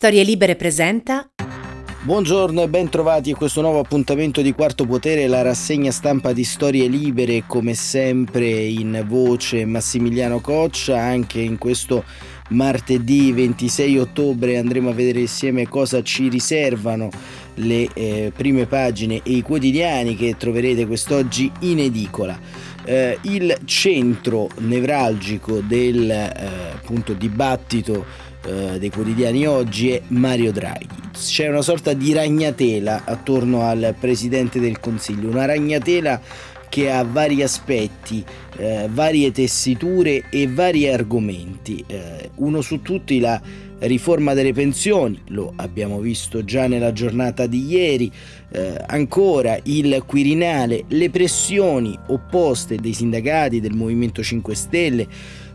Storie Libere presenta Buongiorno e ben trovati a questo nuovo appuntamento di Quarto Potere, la rassegna stampa di Storie Libere, come sempre in voce Massimiliano Coccia, anche in questo martedì 26 ottobre andremo a vedere insieme cosa ci riservano le eh, prime pagine e i quotidiani che troverete quest'oggi in edicola. Eh, il centro nevralgico del eh, appunto, dibattito eh, dei quotidiani oggi è Mario Draghi. C'è una sorta di ragnatela attorno al Presidente del Consiglio, una ragnatela che ha vari aspetti, eh, varie tessiture e vari argomenti. Eh, uno su tutti la riforma delle pensioni, lo abbiamo visto già nella giornata di ieri, eh, ancora il Quirinale, le pressioni opposte dei sindacati del Movimento 5 Stelle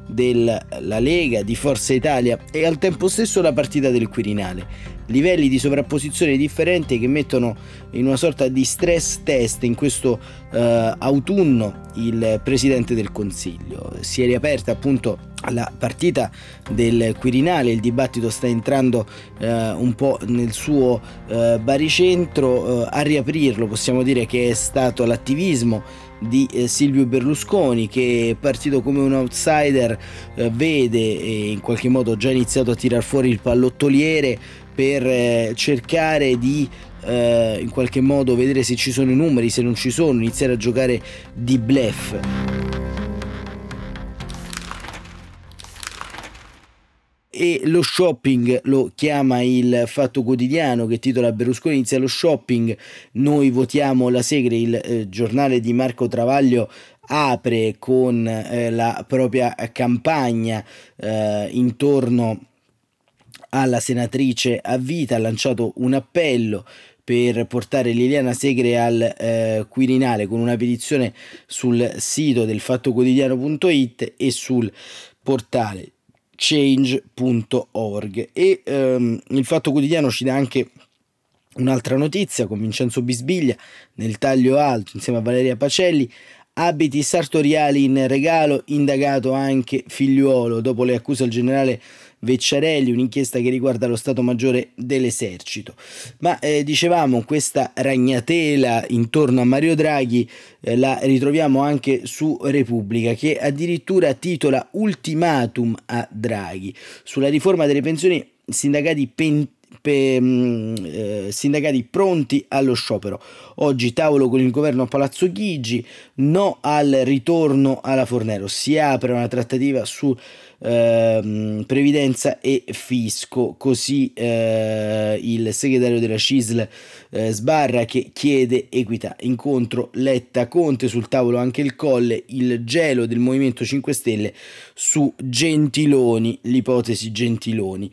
della Lega, di Forza Italia e al tempo stesso la partita del Quirinale. Livelli di sovrapposizione differenti che mettono in una sorta di stress test in questo eh, autunno il Presidente del Consiglio. Si è riaperta appunto la partita del Quirinale, il dibattito sta entrando eh, un po' nel suo eh, baricentro, eh, a riaprirlo possiamo dire che è stato l'attivismo di eh, Silvio Berlusconi che partito come un outsider eh, vede e in qualche modo già iniziato a tirar fuori il pallottoliere per eh, cercare di eh, in qualche modo vedere se ci sono i numeri, se non ci sono, iniziare a giocare di blef. e lo shopping lo chiama il Fatto Quotidiano che titola Berlusconi inizia lo shopping, noi votiamo la Segre, il eh, giornale di Marco Travaglio apre con eh, la propria campagna eh, intorno alla senatrice a vita, ha lanciato un appello per portare Liliana Segre al eh, Quirinale con una petizione sul sito del fattoquotidiano.it e sul portale change.org e ehm, il Fatto Quotidiano ci dà anche un'altra notizia con Vincenzo Bisbiglia nel taglio alto insieme a Valeria Pacelli. Abiti sartoriali in regalo, indagato anche figliuolo. Dopo le accuse al generale Vecciarelli, un'inchiesta che riguarda lo Stato Maggiore dell'Esercito. Ma eh, dicevamo, questa ragnatela intorno a Mario Draghi eh, la ritroviamo anche su Repubblica, che addirittura titola Ultimatum a Draghi. Sulla riforma delle pensioni, sindacati pen- pe, mm, eh, sindacati pronti allo sciopero. Oggi tavolo con il governo a Palazzo Chigi, no al ritorno alla Fornero. Si apre una trattativa su eh, previdenza e fisco, così eh, il segretario della CISL eh, sbarra che chiede equità. Incontro Letta Conte sul tavolo anche il Colle, il gelo del Movimento 5 Stelle su Gentiloni, l'ipotesi Gentiloni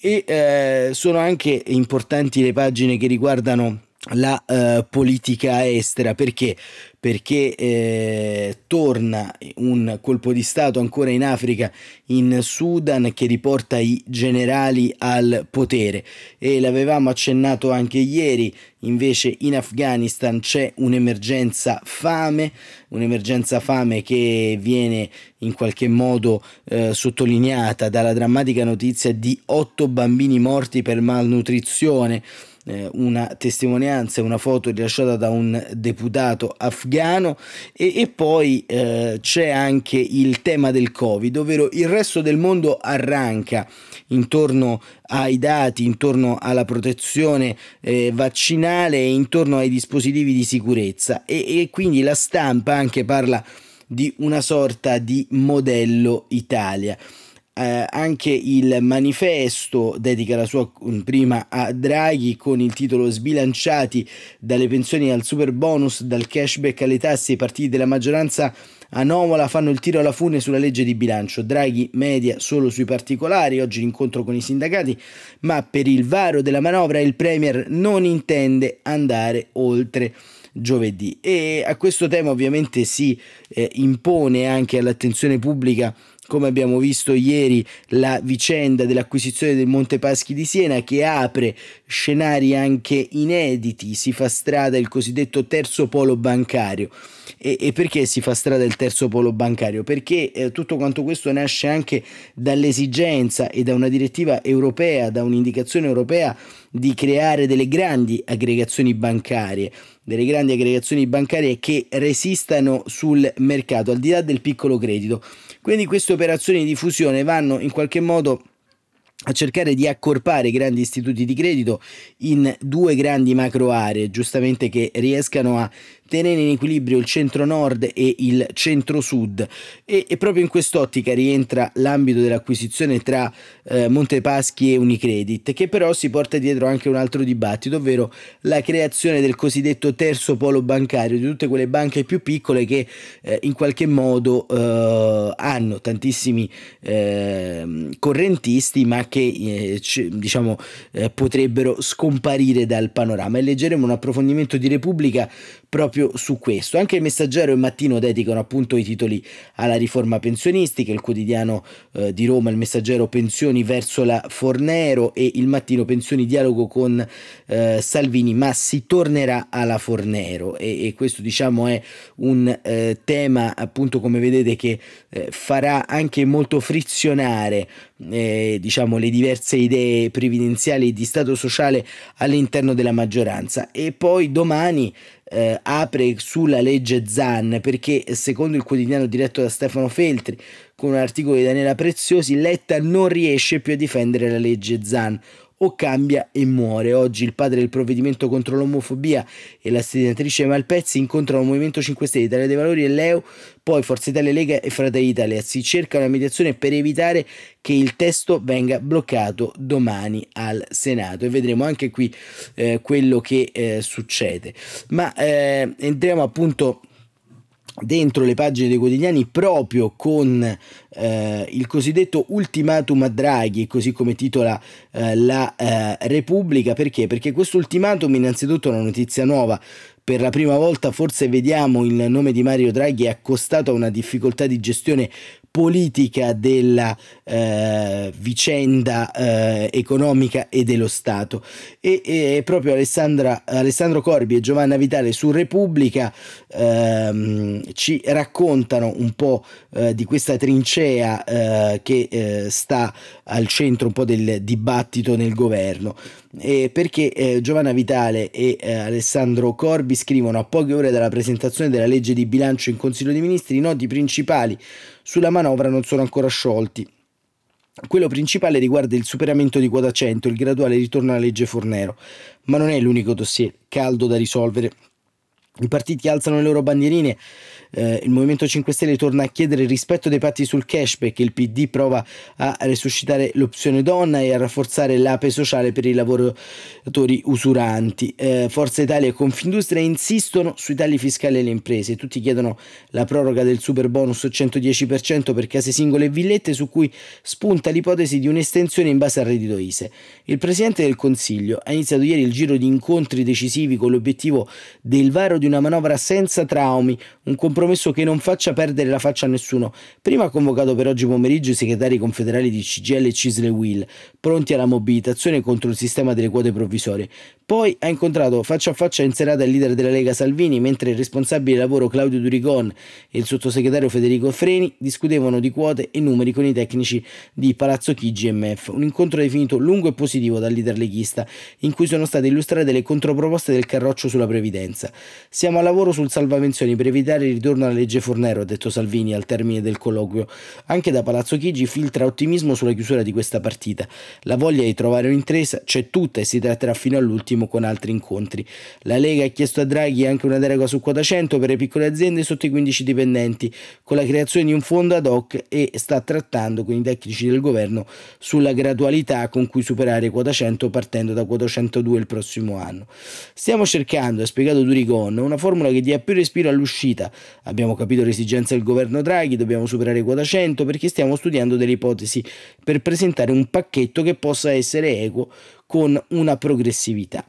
e eh, sono anche importanti le pagine che riguardano la uh, politica estera. Perché? Perché eh, torna un colpo di Stato ancora in Africa, in Sudan, che riporta i generali al potere. E l'avevamo accennato anche ieri, invece in Afghanistan c'è un'emergenza fame, un'emergenza fame che viene in qualche modo eh, sottolineata dalla drammatica notizia di otto bambini morti per malnutrizione eh, una testimonianza una foto rilasciata da un deputato afghano. E, e poi eh, c'è anche il tema del covid ovvero il resto del mondo arranca intorno ai dati intorno alla protezione eh, vaccinale e intorno ai dispositivi di sicurezza. E, e quindi la stampa anche parla di una sorta di modello Italia eh, anche il manifesto dedica la sua mm, prima a Draghi con il titolo Sbilanciati dalle pensioni al super bonus, dal cashback alle tasse, i partiti della maggioranza anomala fanno il tiro alla fune sulla legge di bilancio. Draghi media solo sui particolari, oggi l'incontro con i sindacati, ma per il varo della manovra il Premier non intende andare oltre giovedì. E a questo tema ovviamente si eh, impone anche all'attenzione pubblica come abbiamo visto ieri, la vicenda dell'acquisizione del Monte Paschi di Siena che apre scenari anche inediti, si fa strada il cosiddetto terzo polo bancario. E, e perché si fa strada il terzo polo bancario? Perché eh, tutto quanto questo nasce anche dall'esigenza e da una direttiva europea, da un'indicazione europea di creare delle grandi aggregazioni bancarie delle grandi aggregazioni bancarie che resistano sul mercato al di là del piccolo credito. Quindi queste operazioni di fusione vanno in qualche modo a cercare di accorpare i grandi istituti di credito in due grandi macro aree, giustamente che riescano a tenere in equilibrio il centro-nord e il centro-sud. E, e proprio in quest'ottica rientra l'ambito dell'acquisizione tra eh, Montepaschi e Unicredit che però si porta dietro anche un altro dibattito ovvero la creazione del cosiddetto terzo polo bancario di tutte quelle banche più piccole che eh, in qualche modo eh, hanno tantissimi ehm, correntisti ma che eh, c- diciamo eh, potrebbero scomparire dal panorama. E leggeremo un approfondimento di Repubblica proprio su questo. Anche il Messaggero e il Mattino dedicano appunto i titoli alla riforma pensionistica, il quotidiano eh, di Roma, il Messaggero Pensioni verso la Fornero e il Mattino Pensioni dialogo con eh, Salvini, ma si tornerà alla Fornero e, e questo diciamo è un eh, tema appunto come vedete che eh, farà anche molto frizionare eh, diciamo le diverse idee previdenziali di stato sociale all'interno della maggioranza e poi domani eh, apre sulla legge Zan perché secondo il quotidiano diretto da Stefano Feltri con un articolo di Daniela Preziosi Letta non riesce più a difendere la legge Zan o cambia e muore. Oggi il padre del provvedimento contro l'omofobia e la senatrice Malpezzi incontrano il Movimento 5 Stelle, Italia dei Valori e Leo, poi Forza Italia, Lega e Fratelli Italia. Si cerca una mediazione per evitare che il testo venga bloccato domani al Senato e vedremo anche qui eh, quello che eh, succede. Ma eh, entriamo appunto dentro le pagine dei quotidiani proprio con eh, il cosiddetto ultimatum a Draghi, così come titola eh, la eh, Repubblica, perché? Perché questo ultimatum innanzitutto è una notizia nuova, per la prima volta forse vediamo il nome di Mario Draghi accostato a una difficoltà di gestione politica della eh, vicenda eh, economica e dello Stato. E, e proprio Alessandro Corbi e Giovanna Vitale su Repubblica ehm, ci raccontano un po' eh, di questa trincea eh, che eh, sta al centro un po' del dibattito nel governo. perché eh, Giovanna Vitale e Alessandro Corbi scrivono a poche ore dalla presentazione della legge di bilancio in Consiglio dei Ministri i nodi principali sulla manovra non sono ancora sciolti. Quello principale riguarda il superamento di quota 100 il graduale ritorno alla legge Fornero, ma non è l'unico dossier caldo da risolvere. I partiti alzano le loro bandierine eh, il Movimento 5 Stelle torna a chiedere il rispetto dei patti sul cashback, il PD prova a resuscitare l'opzione donna e a rafforzare l'ape sociale per i lavoratori usuranti. Eh, Forza Italia e Confindustria insistono sui tagli fiscali alle imprese, tutti chiedono la proroga del super bonus 110% per case singole e villette su cui spunta l'ipotesi di un'estensione in base al reddito ISE. Il Presidente del Consiglio ha iniziato ieri il giro di incontri decisivi con l'obiettivo del varo di una manovra senza traumi, un compromesso compromesso che non faccia perdere la faccia a nessuno. Prima ha convocato per oggi pomeriggio i segretari confederali di CGL e Cisle Will, pronti alla mobilitazione contro il sistema delle quote provvisorie. Poi ha incontrato faccia a faccia in serata il leader della Lega Salvini, mentre il responsabile lavoro Claudio Durigon e il sottosegretario Federico Freni discutevano di quote e numeri con i tecnici di Palazzo Chigi MF. Un incontro definito lungo e positivo dal leader leghista, in cui sono state illustrate le controproposte del carroccio sulla previdenza. Siamo a lavoro sul salvapensioni per evitare il ritorno ritorno alla legge Fornero, ha detto Salvini al termine del colloquio. Anche da Palazzo Chigi filtra ottimismo sulla chiusura di questa partita. La voglia di trovare un'intesa c'è tutta e si tratterà fino all'ultimo con altri incontri. La Lega ha chiesto a Draghi anche una deroga su quota 100 per le piccole aziende sotto i 15 dipendenti, con la creazione di un fondo ad hoc e sta trattando con i tecnici del governo sulla gradualità con cui superare quota 100 partendo da quota 102 il prossimo anno. Stiamo cercando, ha spiegato Durigon, una formula che dia più respiro all'uscita, Abbiamo capito l'esigenza del governo Draghi, dobbiamo superare quota 100 perché stiamo studiando delle ipotesi per presentare un pacchetto che possa essere equo con una progressività.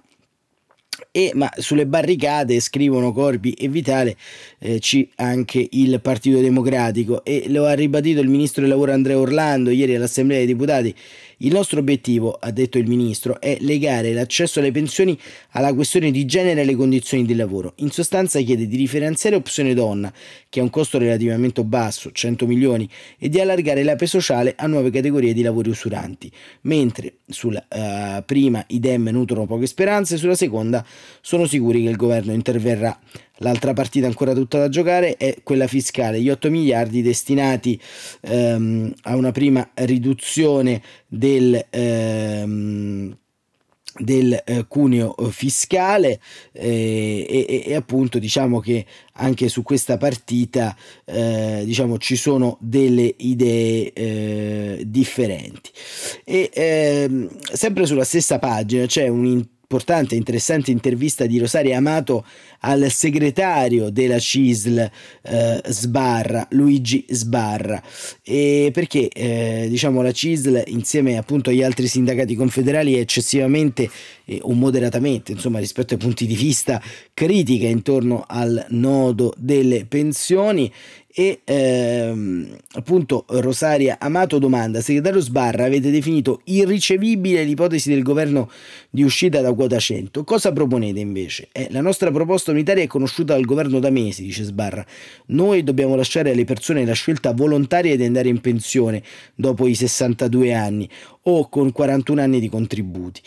e, ma sulle barricate scrivono Corpi e Vitale eh, C anche il Partito Democratico e lo ha ribadito il ministro del lavoro Andrea Orlando ieri all'Assemblea dei Deputati il nostro obiettivo, ha detto il ministro, è legare l'accesso alle pensioni alla questione di genere e alle condizioni di lavoro. In sostanza chiede di differenziare opzione donna, che ha un costo relativamente basso, 100 milioni, e di allargare l'ape sociale a nuove categorie di lavori usuranti, mentre sulla uh, prima i Dem nutrono poche speranze, sulla seconda sono sicuri che il governo interverrà. L'altra partita ancora tutta da giocare è quella fiscale, gli 8 miliardi destinati ehm, a una prima riduzione del... Ehm, del eh, cuneo fiscale eh, e, e, appunto diciamo che anche su questa partita eh, diciamo ci sono delle idee eh, differenti. E ehm, sempre sulla stessa pagina c'è un importante e interessante intervista di Rosaria Amato al segretario della CISL eh, Sbarra, Luigi Sbarra, e perché eh, diciamo la CISL insieme appunto agli altri sindacati confederali è eccessivamente eh, o moderatamente insomma rispetto ai punti di vista critica intorno al nodo delle pensioni. E ehm, appunto Rosaria Amato domanda, segretario Sbarra, avete definito irricevibile l'ipotesi del governo di uscita da quota 100, cosa proponete invece? Eh, la nostra proposta unitaria è conosciuta dal governo da mesi, dice Sbarra, noi dobbiamo lasciare alle persone la scelta volontaria di andare in pensione dopo i 62 anni o con 41 anni di contributi,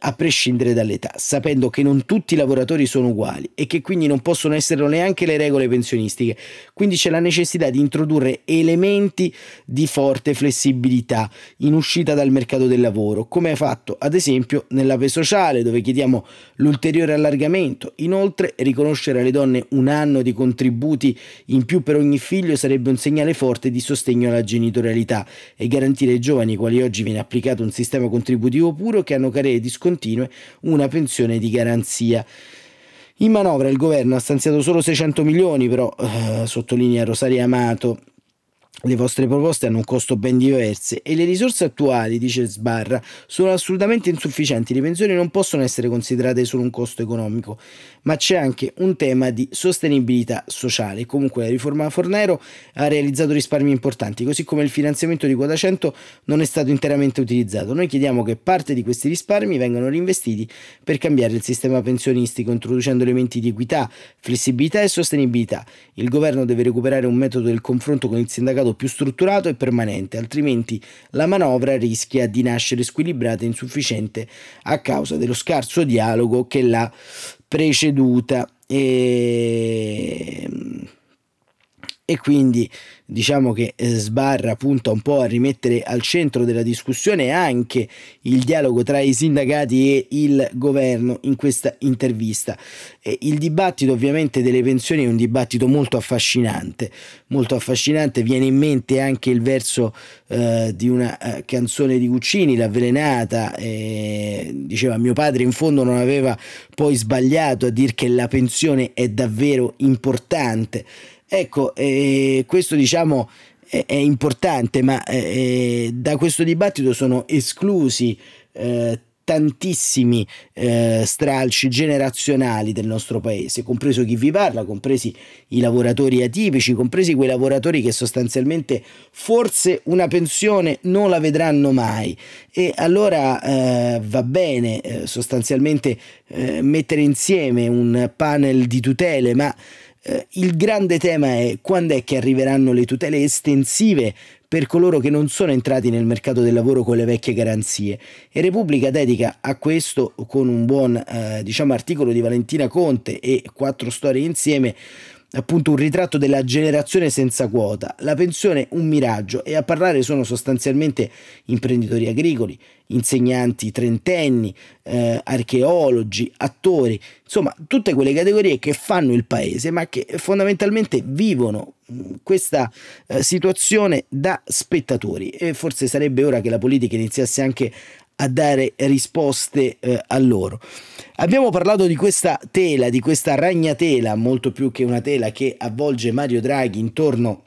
a prescindere dall'età, sapendo che non tutti i lavoratori sono uguali e che quindi non possono essere neanche le regole pensionistiche. Quindi c'è la necessità di introdurre elementi di forte flessibilità in uscita dal mercato del lavoro, come hai fatto ad esempio nell'APE sociale, dove chiediamo l'ulteriore allargamento. Inoltre, riconoscere alle donne un anno di contributi in più per ogni figlio sarebbe un segnale forte di sostegno alla genitorialità e garantire ai giovani, quali oggi viene applicato applicato un sistema contributivo puro che hanno carriere discontinue una pensione di garanzia. In manovra il governo ha stanziato solo 600 milioni, però eh, sottolinea Rosaria Amato, le vostre proposte hanno un costo ben diverso e le risorse attuali, dice Sbarra, sono assolutamente insufficienti. Le pensioni non possono essere considerate solo un costo economico, ma c'è anche un tema di sostenibilità sociale. Comunque la riforma Fornero ha realizzato risparmi importanti, così come il finanziamento di quota 100 non è stato interamente utilizzato. Noi chiediamo che parte di questi risparmi vengano reinvestiti per cambiare il sistema pensionistico, introducendo elementi di equità, flessibilità e sostenibilità. Il governo deve recuperare un metodo del confronto con il sindacato mercato più strutturato e permanente, altrimenti la manovra rischia di nascere squilibrata e insufficiente a causa dello scarso dialogo che l'ha preceduta. E e quindi diciamo che eh, Sbarra punta un po' a rimettere al centro della discussione anche il dialogo tra i sindacati e il governo in questa intervista. Il dibattito ovviamente delle pensioni è un dibattito molto affascinante, molto affascinante, viene in mente anche il verso eh, di una eh, canzone di Guccini, L'avvelenata, eh, diceva mio padre in fondo non aveva poi sbagliato a dire che la pensione è davvero importante Ecco, eh, questo diciamo è, è importante, ma eh, da questo dibattito sono esclusi eh, tantissimi eh, stralci generazionali del nostro paese, compreso chi vi parla, compresi i lavoratori atipici, compresi quei lavoratori che sostanzialmente forse una pensione non la vedranno mai. E allora eh, va bene eh, sostanzialmente eh, mettere insieme un panel di tutele, ma eh, il grande tema è quando è che arriveranno le tutele estensive per coloro che non sono entrati nel mercato del lavoro con le vecchie garanzie. E Repubblica dedica a questo, con un buon eh, diciamo, articolo di Valentina Conte e quattro storie insieme, appunto un ritratto della generazione senza quota, la pensione un miraggio. E a parlare sono sostanzialmente imprenditori agricoli, insegnanti trentenni, eh, archeologi, attori, insomma tutte quelle categorie che fanno il paese ma che fondamentalmente vivono mm, questa eh, situazione da spettatori. E forse sarebbe ora che la politica iniziasse anche a dare risposte eh, a loro. Abbiamo parlato di questa tela, di questa ragnatela, molto più che una tela che avvolge Mario Draghi intorno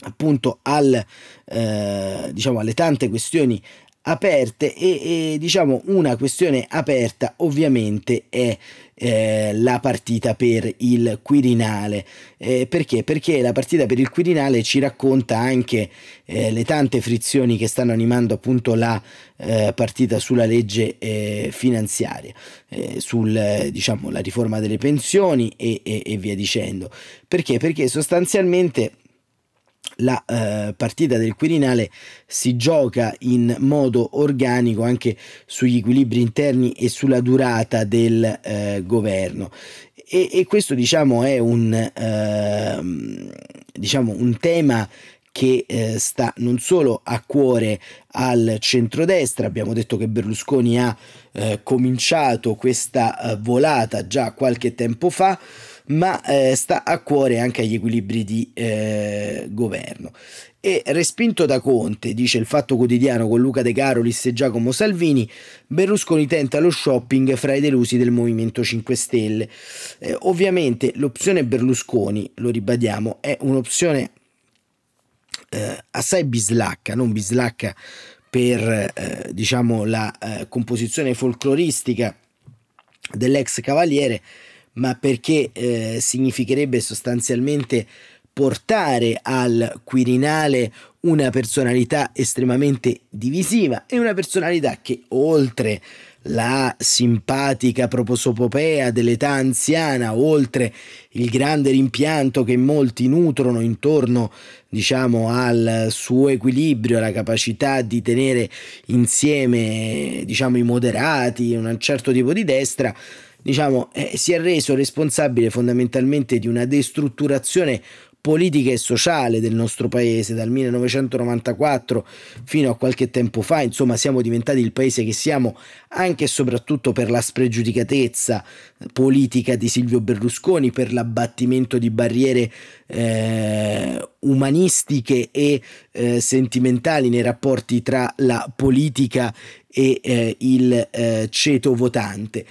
appunto al, eh, diciamo, alle tante questioni aperte e, e, diciamo una questione aperta ovviamente è eh, la partita per il Quirinale eh, perché? Perché la partita per il Quirinale ci racconta anche eh, le tante frizioni che stanno animando appunto la eh, partita sulla legge eh, finanziaria eh, sul diciamo la riforma delle pensioni e, e, e via dicendo perché? Perché sostanzialmente la eh, partita del Quirinale si gioca in modo organico anche sugli equilibri interni e sulla durata del eh, governo. E, e, questo diciamo è un, eh, diciamo, un tema che eh, sta non solo a cuore al centrodestra, abbiamo detto che Berlusconi ha eh, cominciato questa eh, volata già qualche tempo fa, ma eh, sta a cuore anche agli equilibri di eh, governo. E respinto da Conte, dice il Fatto Quotidiano con Luca De Carolis e Giacomo Salvini, Berlusconi tenta lo shopping fra i delusi del Movimento 5 Stelle. Eh, ovviamente l'opzione Berlusconi, lo ribadiamo, è un'opzione eh, assai bislacca, non bislacca per eh, diciamo la eh, composizione folcloristica dell'ex cavaliere, ma perché eh, significherebbe sostanzialmente portare al Quirinale una personalità estremamente divisiva e una personalità che oltre la simpatica prosopopea dell'età anziana, oltre il grande rimpianto che molti nutrono intorno, diciamo, al suo equilibrio, alla capacità di tenere insieme, diciamo, i moderati, un certo tipo di destra, diciamo, eh, si è reso responsabile fondamentalmente di una destrutturazione politica e sociale del nostro paese dal 1994 fino a qualche tempo fa, insomma siamo diventati il paese che siamo anche e soprattutto per la spregiudicatezza politica di Silvio Berlusconi, per l'abbattimento di barriere eh, umanistiche e eh, sentimentali nei rapporti tra la politica e eh, il eh, ceto votante.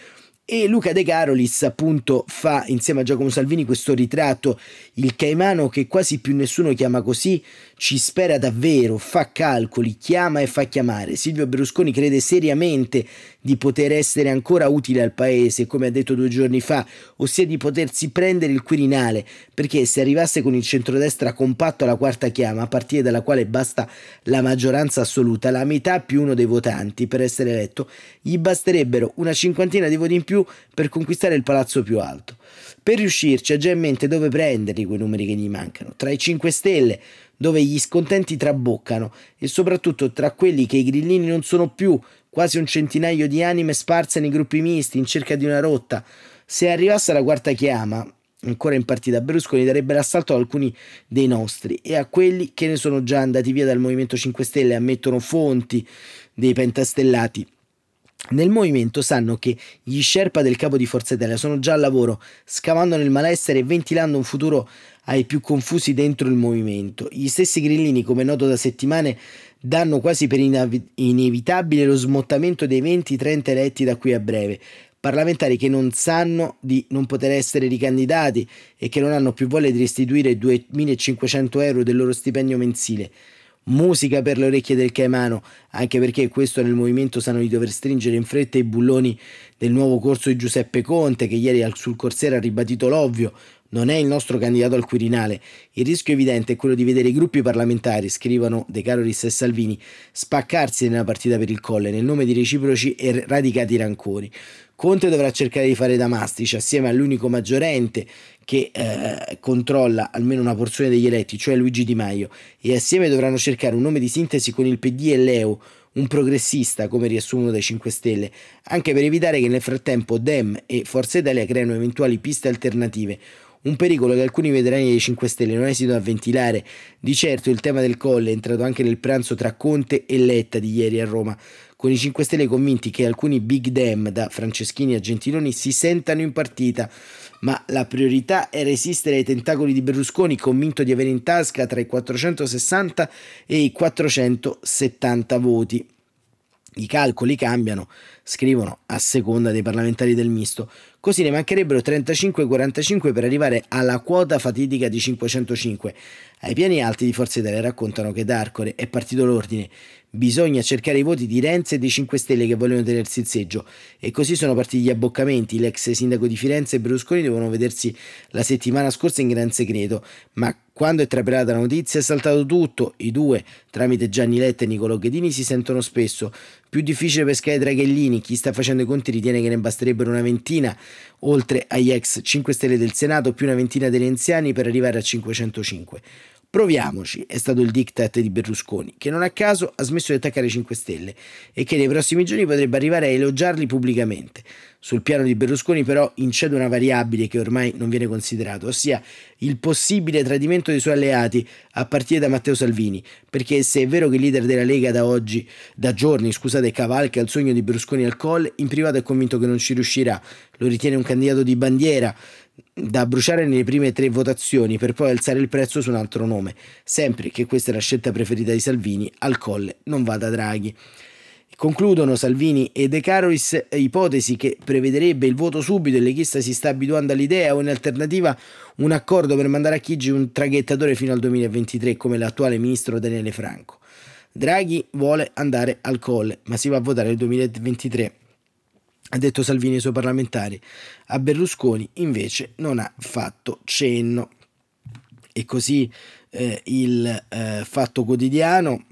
E Luca De Carolis appunto fa insieme a Giacomo Salvini questo ritratto, il caimano che quasi più nessuno chiama così, ci spera davvero, fa calcoli, chiama e fa chiamare. Silvio Berlusconi crede seriamente di poter essere ancora utile al paese, come ha detto due giorni fa, ossia di potersi prendere il Quirinale, perché se arrivasse con il centrodestra compatto alla quarta chiama, a partire dalla quale basta la maggioranza assoluta, la metà più uno dei votanti per essere eletto, gli basterebbero una cinquantina di voti in più per conquistare il palazzo più alto. Per riuscirci ha già in mente dove prenderli quei numeri che gli mancano, tra i 5 Stelle, dove gli scontenti traboccano e soprattutto tra quelli che i grillini non sono più, quasi un centinaio di anime sparse nei gruppi misti in cerca di una rotta. Se arrivasse alla quarta chiama, ancora in partita, Berlusconi darebbe l'assalto ad alcuni dei nostri e a quelli che ne sono già andati via dal Movimento 5 Stelle, ammettono fonti dei pentastellati. Nel movimento sanno che gli Sherpa del capo di Forza Italia sono già al lavoro, scavando nel malessere e ventilando un futuro ai più confusi dentro il movimento. Gli stessi grillini, come noto da settimane, danno quasi per inevitabile lo smottamento dei 20-30 eletti da qui a breve. Parlamentari che non sanno di non poter essere ricandidati e che non hanno più voglia di restituire 2.500 euro del loro stipendio mensile musica per le orecchie del Caimano, anche perché questo nel movimento sanno di dover stringere in fretta i bulloni del nuovo corso di Giuseppe Conte, che ieri sul Corsera ha ribadito l'ovvio, non è il nostro candidato al Quirinale. Il rischio evidente è quello di vedere i gruppi parlamentari, scrivono De Carolis e Salvini, spaccarsi nella partita per il colle nel nome di reciproci e radicati rancori. Conte dovrà cercare di fare da mastice assieme all'unico maggiorente che eh, controlla almeno una porzione degli eletti, cioè Luigi Di Maio, e assieme dovranno cercare un nome di sintesi con il PD e l'EU, un progressista come riassumono dai 5 Stelle, anche per evitare che nel frattempo Dem e Forza Italia creino eventuali piste alternative, un pericolo che alcuni veterani dei 5 Stelle non esitano a ventilare. Di certo il tema del colle è entrato anche nel pranzo tra Conte e Letta di ieri a Roma, con i 5 Stelle convinti che alcuni big dem, da Franceschini a Gentiloni, si sentano in partita. Ma la priorità è resistere ai tentacoli di Berlusconi, convinto di avere in tasca tra i 460 e i 470 voti. I calcoli cambiano, scrivono a seconda dei parlamentari del misto. Così ne mancherebbero 35-45 per arrivare alla quota fatidica di 505. Ai piani alti di Forza Italia raccontano che D'Arcore è partito l'ordine. Bisogna cercare i voti di Renzi e dei 5 Stelle che vogliono tenersi il seggio. E così sono partiti gli abboccamenti. L'ex sindaco di Firenze e Berlusconi devono vedersi la settimana scorsa in gran segreto. Ma quando è trapelata la notizia è saltato tutto. I due, tramite Gianni Letta e Nicolò Ghedini, si sentono spesso. Più difficile pescare Draghellini, chi sta facendo i conti ritiene che ne basterebbero una ventina, oltre agli ex 5 Stelle del Senato, più una ventina dei renziani per arrivare a 505. Proviamoci, è stato il diktat di Berlusconi, che non a caso ha smesso di attaccare i 5 Stelle e che nei prossimi giorni potrebbe arrivare a elogiarli pubblicamente. Sul piano di Berlusconi però incede una variabile che ormai non viene considerata, ossia il possibile tradimento dei suoi alleati a partire da Matteo Salvini, perché se è vero che il leader della Lega da oggi, da giorni, scusate, cavalca il sogno di Berlusconi al Colle, in privato è convinto che non ci riuscirà, lo ritiene un candidato di bandiera, da bruciare nelle prime tre votazioni per poi alzare il prezzo su un altro nome, sempre che questa è la scelta preferita di Salvini, al colle non vada Draghi. Concludono Salvini e De Carolis ipotesi che prevederebbe il voto subito e l'Echista si sta abituando all'idea o in alternativa un accordo per mandare a Chigi un traghettatore fino al 2023 come l'attuale ministro Daniele Franco. Draghi vuole andare al colle ma si va a votare nel 2023 ha detto Salvini ai suoi parlamentari. A Berlusconi invece non ha fatto cenno. E così eh, il eh, Fatto Quotidiano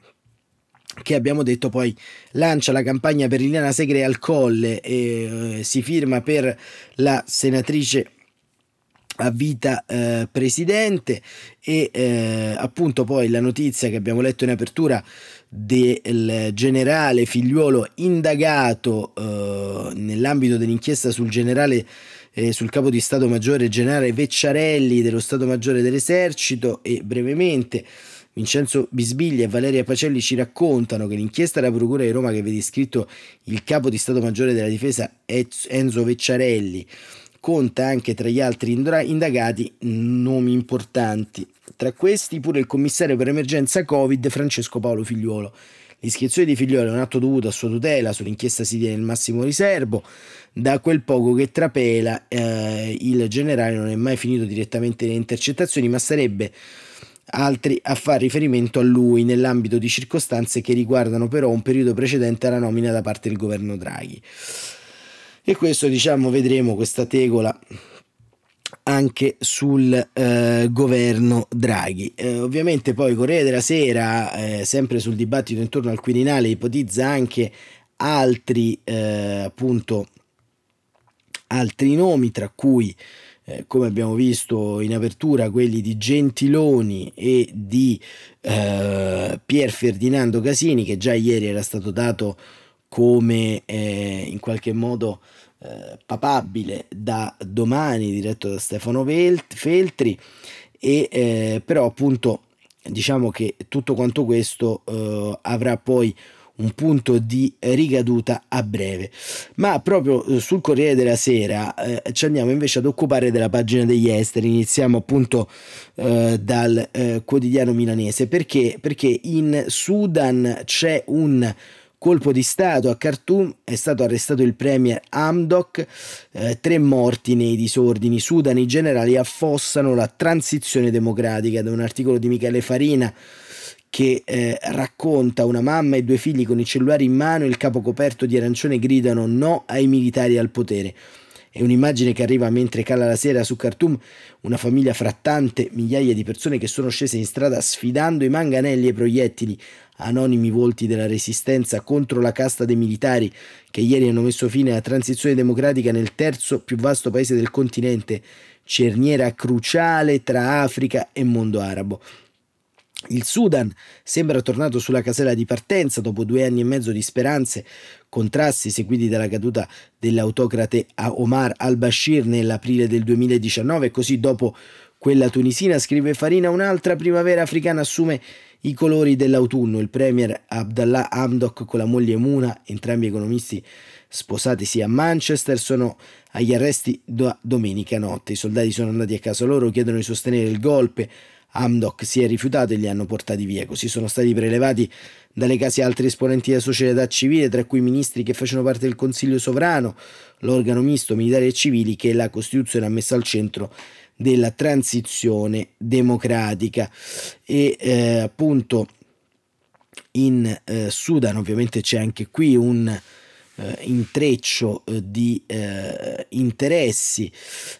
che abbiamo detto poi lancia la campagna per Liliana Segre al Colle e eh, si firma per la senatrice a vita eh, presidente e eh, appunto poi la notizia che abbiamo letto in apertura del generale figliuolo indagato eh, nell'ambito dell'inchiesta sul generale eh, sul capo di Stato Maggiore generale Vecciarelli dello Stato Maggiore dell'Esercito e brevemente Vincenzo Bisbiglia e Valeria Pacelli ci raccontano che l'inchiesta della Procura di Roma che vede iscritto il capo di Stato Maggiore della Difesa Enzo Vecciarelli conta anche tra gli altri indagati nomi importanti. Tra questi pure il commissario per emergenza Covid Francesco Paolo Figliuolo. L'iscrizione di Figliuolo è un atto dovuto a sua tutela, sull'inchiesta si tiene il massimo riservo. Da quel poco che trapela, eh, il generale non è mai finito direttamente nelle intercettazioni, ma sarebbe altri a fare riferimento a lui nell'ambito di circostanze che riguardano però un periodo precedente alla nomina da parte del governo Draghi. E questo diciamo vedremo questa tegola anche sul eh, governo Draghi. Eh, ovviamente poi Corriere della Sera, eh, sempre sul dibattito intorno al Quirinale, ipotizza anche altri eh, appunto altri nomi, tra cui eh, come abbiamo visto in apertura quelli di Gentiloni e di eh, Pier Ferdinando Casini, che già ieri era stato dato come eh, in qualche modo eh, papabile da domani, diretto da Stefano Feltri, e eh, però appunto diciamo che tutto quanto questo eh, avrà poi un punto di ricaduta a breve. Ma proprio eh, sul Corriere della Sera eh, ci andiamo invece ad occupare della pagina degli esteri. Iniziamo appunto dal quotidiano milanese perché, perché in Sudan c'è un colpo di Stato a Khartoum è stato arrestato il premier Hamdok, eh, tre morti nei disordini. Sudan i generali affossano la transizione democratica da un articolo di Michele Farina che eh, racconta una mamma e due figli con i cellulari in mano e il capo coperto di arancione gridano no ai militari al potere. È un'immagine che arriva mentre cala la sera su Khartoum, una famiglia fra tante migliaia di persone che sono scese in strada sfidando i manganelli e i proiettili, anonimi volti della resistenza contro la casta dei militari che ieri hanno messo fine alla transizione democratica nel terzo più vasto paese del continente, cerniera cruciale tra Africa e mondo arabo. Il Sudan sembra tornato sulla casella di partenza dopo due anni e mezzo di speranze, contrasti seguiti dalla caduta dell'autocrate Omar al-Bashir nell'aprile del 2019 e così dopo quella tunisina, scrive Farina, un'altra primavera africana assume i colori dell'autunno. Il premier Abdallah Hamdok con la moglie Muna, entrambi economisti sposatisi a Manchester, sono agli arresti do- domenica notte. I soldati sono andati a casa loro, chiedono di sostenere il golpe Amdoc si è rifiutato e li hanno portati via. Così sono stati prelevati dalle case altri esponenti della società civile, tra cui ministri che facevano parte del Consiglio sovrano, l'organo misto militari e civili che la Costituzione ha messo al centro della transizione democratica e eh, appunto in eh, Sudan ovviamente c'è anche qui un eh, intreccio eh, di eh, interessi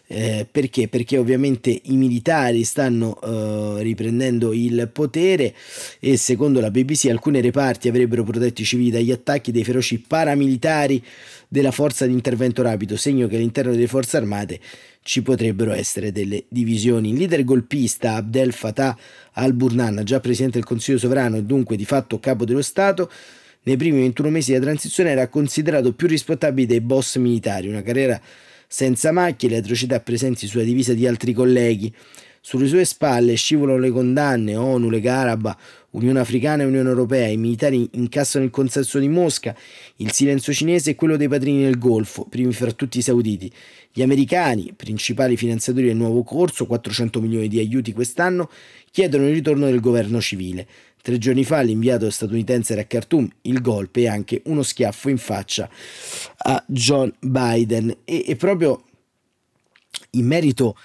eh, perché? perché ovviamente i militari stanno eh, riprendendo il potere e secondo la BBC alcune reparti avrebbero protetto i civili dagli attacchi dei feroci paramilitari della forza di intervento rapido segno che all'interno delle forze armate ci potrebbero essere delle divisioni. Il leader golpista Abdel Fattah al-Burnan, già presidente del Consiglio sovrano e dunque di fatto capo dello Stato, nei primi 21 mesi della transizione era considerato più rispettabile dei boss militari, una carriera senza macchie, le atrocità presenti sulla divisa di altri colleghi. Sulle sue spalle scivolano le condanne, ONU, Lega Araba, Unione Africana e Unione Europea, i militari incassano il consenso di Mosca, il silenzio cinese e quello dei padrini del Golfo, primi fra tutti i sauditi. Gli americani, principali finanziatori del nuovo corso, 400 milioni di aiuti quest'anno, chiedono il ritorno del governo civile. Tre giorni fa l'inviato statunitense era a Khartoum, il golpe e anche uno schiaffo in faccia a John Biden. E, e proprio in merito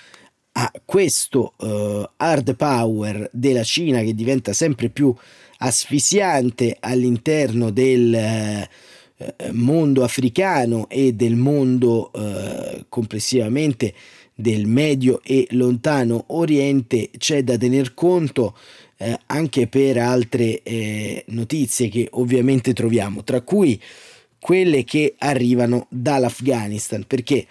a questo uh, hard power della Cina che diventa sempre più asfissiante all'interno del uh, mondo africano e del mondo uh, complessivamente del medio e lontano oriente c'è da tener conto eh, anche per altre eh, notizie che ovviamente troviamo, tra cui quelle che arrivano dall'Afghanistan, perché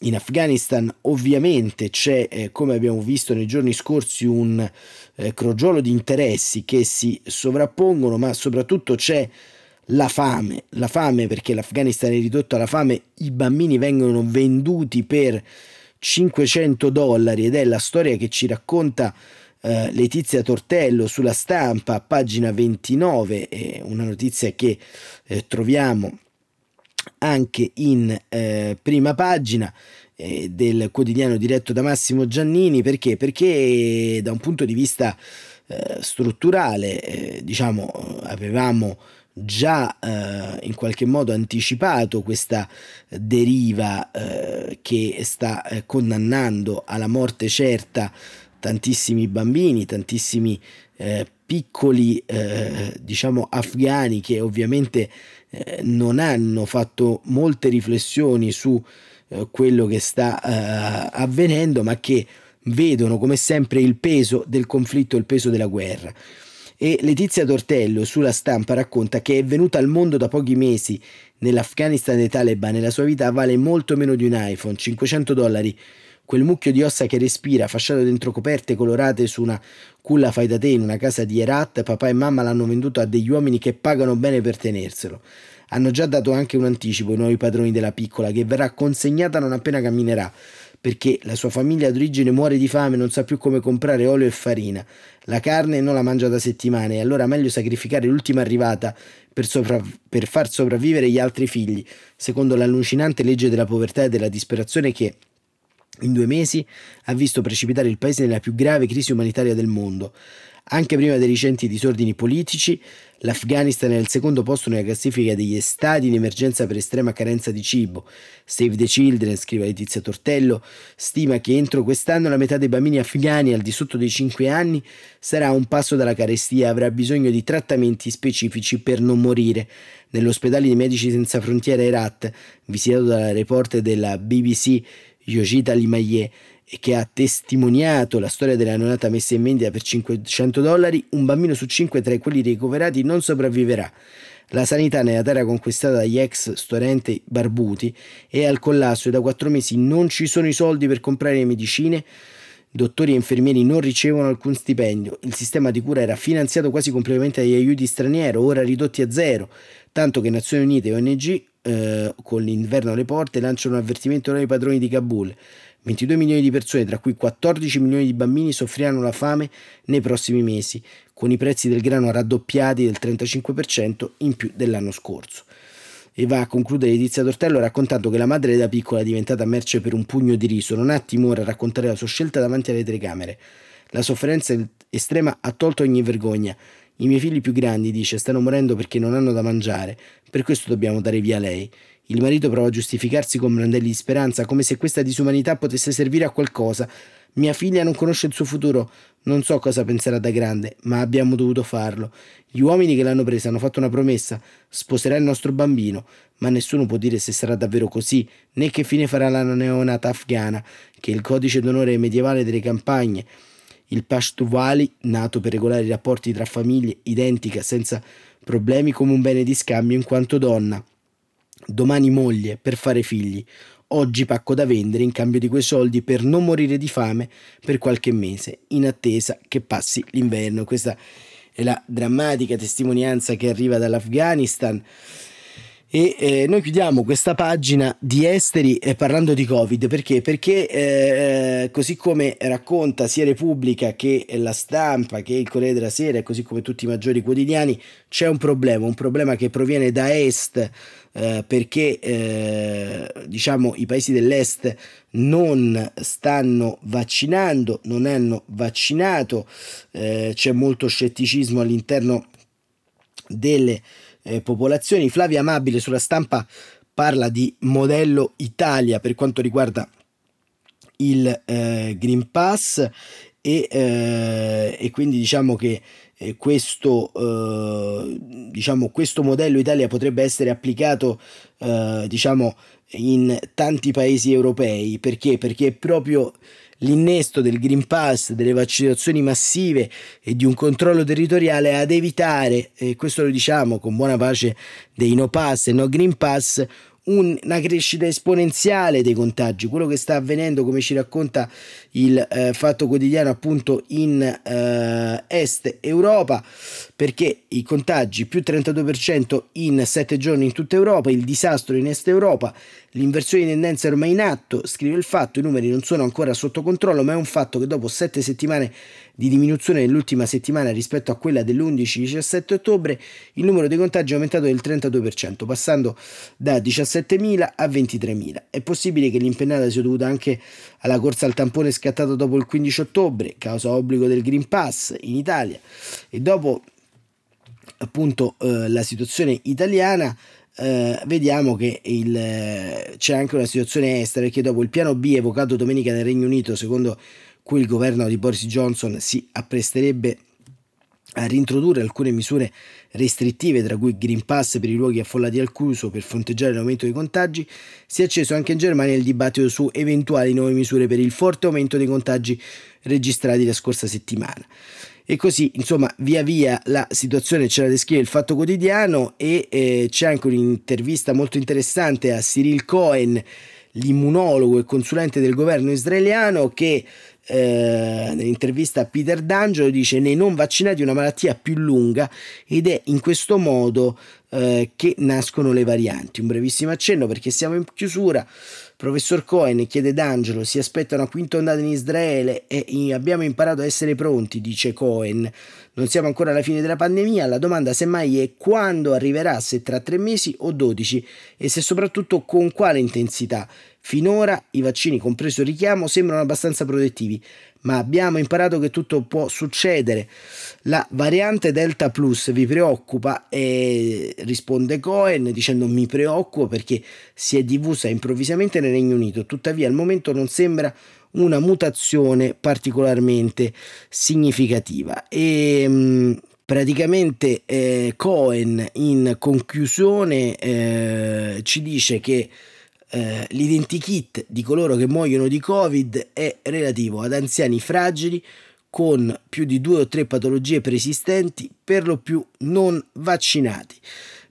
in Afghanistan ovviamente c'è, eh, come abbiamo visto nei giorni scorsi, un eh, crogiolo di interessi che si sovrappongono, ma soprattutto c'è la fame, la fame perché l'Afghanistan è ridotto alla fame, i bambini vengono venduti per 500 dollari ed è la storia che ci racconta eh, Letizia Tortello sulla stampa, pagina 29, è una notizia che eh, troviamo anche in eh, prima pagina eh, del quotidiano diretto da Massimo Giannini perché? Perché da un punto di vista eh, strutturale, eh, diciamo, avevamo già eh, in qualche modo anticipato questa deriva eh, che sta eh, condannando alla morte certa tantissimi bambini, tantissimi eh, piccoli eh, diciamo afghani che ovviamente eh, non hanno fatto molte riflessioni su eh, quello che sta eh, avvenendo ma che vedono come sempre il peso del conflitto, il peso della guerra. E Letizia Tortello sulla stampa racconta che è venuta al mondo da pochi mesi nell'Afghanistan dei Taliban e la sua vita vale molto meno di un iPhone, 500 dollari quel mucchio di ossa che respira, fasciato dentro coperte colorate su una culla fai da te in una casa di Herat, papà e mamma l'hanno venduto a degli uomini che pagano bene per tenerselo. Hanno già dato anche un anticipo ai nuovi padroni della piccola, che verrà consegnata non appena camminerà, perché la sua famiglia d'origine muore di fame, non sa più come comprare olio e farina. La carne non la mangia da settimane e allora meglio sacrificare l'ultima arrivata per, sopra- per far sopravvivere gli altri figli, secondo l'allucinante legge della povertà e della disperazione che in due mesi ha visto precipitare il paese nella più grave crisi umanitaria del mondo. Anche prima dei recenti disordini politici, l'Afghanistan è al secondo posto nella classifica degli stati in emergenza per estrema carenza di cibo. Save the Children, scrive Letizia Tortello, stima che entro quest'anno la metà dei bambini afghani al di sotto dei 5 anni sarà a un passo dalla carestia e avrà bisogno di trattamenti specifici per non morire. Nell'ospedale di Medici Senza Frontiere Herat, visitato dalla reporter della BBC Yojita Limaye, che ha testimoniato la storia della neonata messa in vendita per 500 dollari, un bambino su cinque tra quelli ricoverati non sopravviverà. La sanità nella terra conquistata dagli ex storenti barbuti è al collasso e da quattro mesi non ci sono i soldi per comprare le medicine. Dottori e infermieri non ricevono alcun stipendio. Il sistema di cura era finanziato quasi completamente dagli aiuti stranieri, ora ridotti a zero, tanto che Nazioni Unite e ONG eh, con l'inverno alle porte, lanciano un avvertimento ai padroni di Kabul. 22 milioni di persone, tra cui 14 milioni di bambini, soffriranno la fame nei prossimi mesi, con i prezzi del grano raddoppiati del 35% in più dell'anno scorso. E va a concludere Letizia Tortello raccontando che la madre da piccola è diventata merce per un pugno di riso. Non ha timore a raccontare la sua scelta davanti alle telecamere. La sofferenza estrema ha tolto ogni vergogna. I miei figli più grandi, dice, stanno morendo perché non hanno da mangiare. Per questo dobbiamo dare via lei. Il marito prova a giustificarsi con brandelli di speranza, come se questa disumanità potesse servire a qualcosa. Mia figlia non conosce il suo futuro. Non so cosa penserà da grande, ma abbiamo dovuto farlo. Gli uomini che l'hanno presa hanno fatto una promessa: sposerà il nostro bambino. Ma nessuno può dire se sarà davvero così, né che fine farà la neonata afghana, che il codice d'onore medievale delle campagne. Il Pashtuvali, nato per regolare i rapporti tra famiglie, identica, senza problemi come un bene di scambio in quanto donna domani moglie per fare figli, oggi pacco da vendere in cambio di quei soldi per non morire di fame per qualche mese, in attesa che passi l'inverno. Questa è la drammatica testimonianza che arriva dall'Afghanistan. E eh, noi chiudiamo questa pagina di esteri eh, parlando di Covid perché? Perché eh, così come racconta sia Repubblica che la stampa che il Corriere della Sera, così come tutti i maggiori quotidiani, c'è un problema, un problema che proviene da est eh, perché eh, diciamo i paesi dell'est non stanno vaccinando, non hanno vaccinato, eh, c'è molto scetticismo all'interno delle eh, popolazioni. Flavia Amabile sulla stampa parla di modello Italia per quanto riguarda il eh, Green Pass e, eh, e, quindi diciamo che eh, questo, eh, diciamo, questo modello Italia potrebbe essere applicato eh, diciamo, in tanti paesi europei perché? perché proprio l'innesto del Green Pass, delle vaccinazioni massive e di un controllo territoriale ad evitare, e questo lo diciamo con buona pace dei no pass e no Green Pass, una crescita esponenziale dei contagi, quello che sta avvenendo come ci racconta il eh, fatto quotidiano appunto in eh, est Europa perché i contagi più 32% in 7 giorni in tutta Europa, il disastro in est Europa, l'inversione di tendenza è ormai in atto, scrive il fatto, i numeri non sono ancora sotto controllo ma è un fatto che dopo 7 settimane di diminuzione nell'ultima settimana rispetto a quella dell'11-17 ottobre, il numero dei contagi è aumentato del 32%, passando da 17.000 a 23.000. È possibile che l'impennata sia dovuta anche alla corsa al tampone scattata dopo il 15 ottobre, causa obbligo del Green Pass in Italia, e dopo appunto eh, la situazione italiana. Uh, vediamo che il, uh, c'è anche una situazione estera perché dopo il piano B evocato domenica nel Regno Unito secondo cui il governo di Boris Johnson si appresterebbe a rintrodurre alcune misure restrittive, tra cui Green Pass per i luoghi affollati al chiuso per fronteggiare l'aumento dei contagi, si è acceso anche in Germania il dibattito su eventuali nuove misure per il forte aumento dei contagi registrati la scorsa settimana. E così, insomma, via via la situazione ce la descrive il Fatto Quotidiano e eh, c'è anche un'intervista molto interessante a Cyril Cohen, l'immunologo e consulente del governo israeliano, che eh, nell'intervista a Peter D'Angelo dice nei non vaccinati una malattia più lunga ed è in questo modo eh, che nascono le varianti. Un brevissimo accenno perché siamo in chiusura. Professor Cohen chiede D'Angelo, si aspetta una quinta ondata in Israele e abbiamo imparato a essere pronti, dice Cohen. Non siamo ancora alla fine della pandemia, la domanda semmai è quando arriverà, se tra tre mesi o dodici e se soprattutto con quale intensità. Finora i vaccini, compreso il richiamo, sembrano abbastanza protettivi, ma abbiamo imparato che tutto può succedere. La variante Delta Plus vi preoccupa? E risponde Cohen dicendo mi preoccupo perché si è diffusa improvvisamente nel Regno Unito, tuttavia al momento non sembra una mutazione particolarmente significativa. E, mm, praticamente eh, Cohen in conclusione eh, ci dice che eh, l'identikit di coloro che muoiono di Covid è relativo ad anziani fragili con più di due o tre patologie preesistenti, per lo più non vaccinati,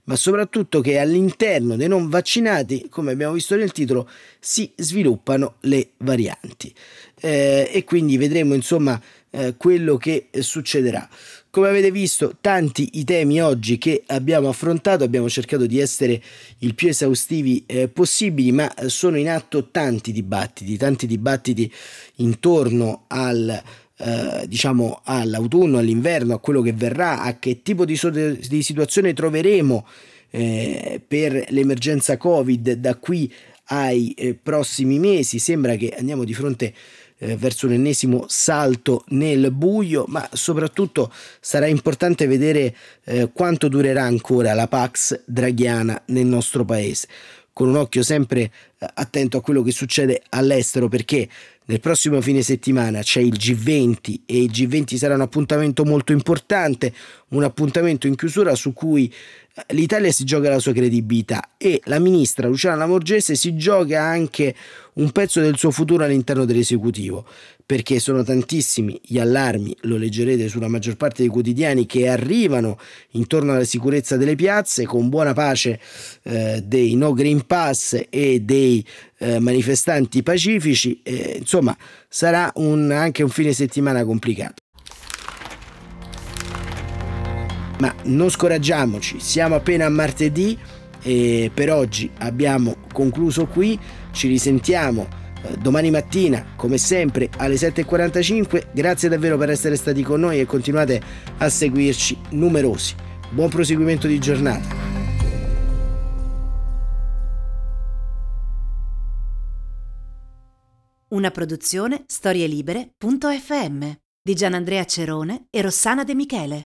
ma soprattutto che all'interno dei non vaccinati, come abbiamo visto nel titolo, si sviluppano le varianti. Eh, e quindi vedremo insomma eh, quello che succederà. Come avete visto, tanti i temi oggi che abbiamo affrontato, abbiamo cercato di essere il più esaustivi eh, possibili, ma sono in atto tanti dibattiti, tanti dibattiti intorno al eh, diciamo all'autunno, all'inverno, a quello che verrà, a che tipo di, so- di situazione troveremo eh, per l'emergenza Covid da qui ai eh, prossimi mesi. Sembra che andiamo di fronte eh, verso un ennesimo salto nel buio, ma soprattutto sarà importante vedere eh, quanto durerà ancora la Pax draghiana nel nostro paese. Con un occhio sempre eh, attento a quello che succede all'estero perché nel prossimo fine settimana c'è il G20 e il G20 sarà un appuntamento molto importante, un appuntamento in chiusura su cui l'Italia si gioca la sua credibilità e la ministra Luciana Lamorgese si gioca anche un pezzo del suo futuro all'interno dell'esecutivo perché sono tantissimi gli allarmi, lo leggerete sulla maggior parte dei quotidiani, che arrivano intorno alla sicurezza delle piazze con buona pace eh, dei no Green Pass e dei eh, manifestanti pacifici. Eh, insomma, sarà un, anche un fine settimana complicato. Ma non scoraggiamoci, siamo appena a martedì e per oggi abbiamo concluso qui, ci risentiamo eh, domani mattina, come sempre, alle 7.45. Grazie davvero per essere stati con noi e continuate a seguirci numerosi. Buon proseguimento di giornata. Una produzione storielibere.fm di Gianandrea Cerone e Rossana De Michele.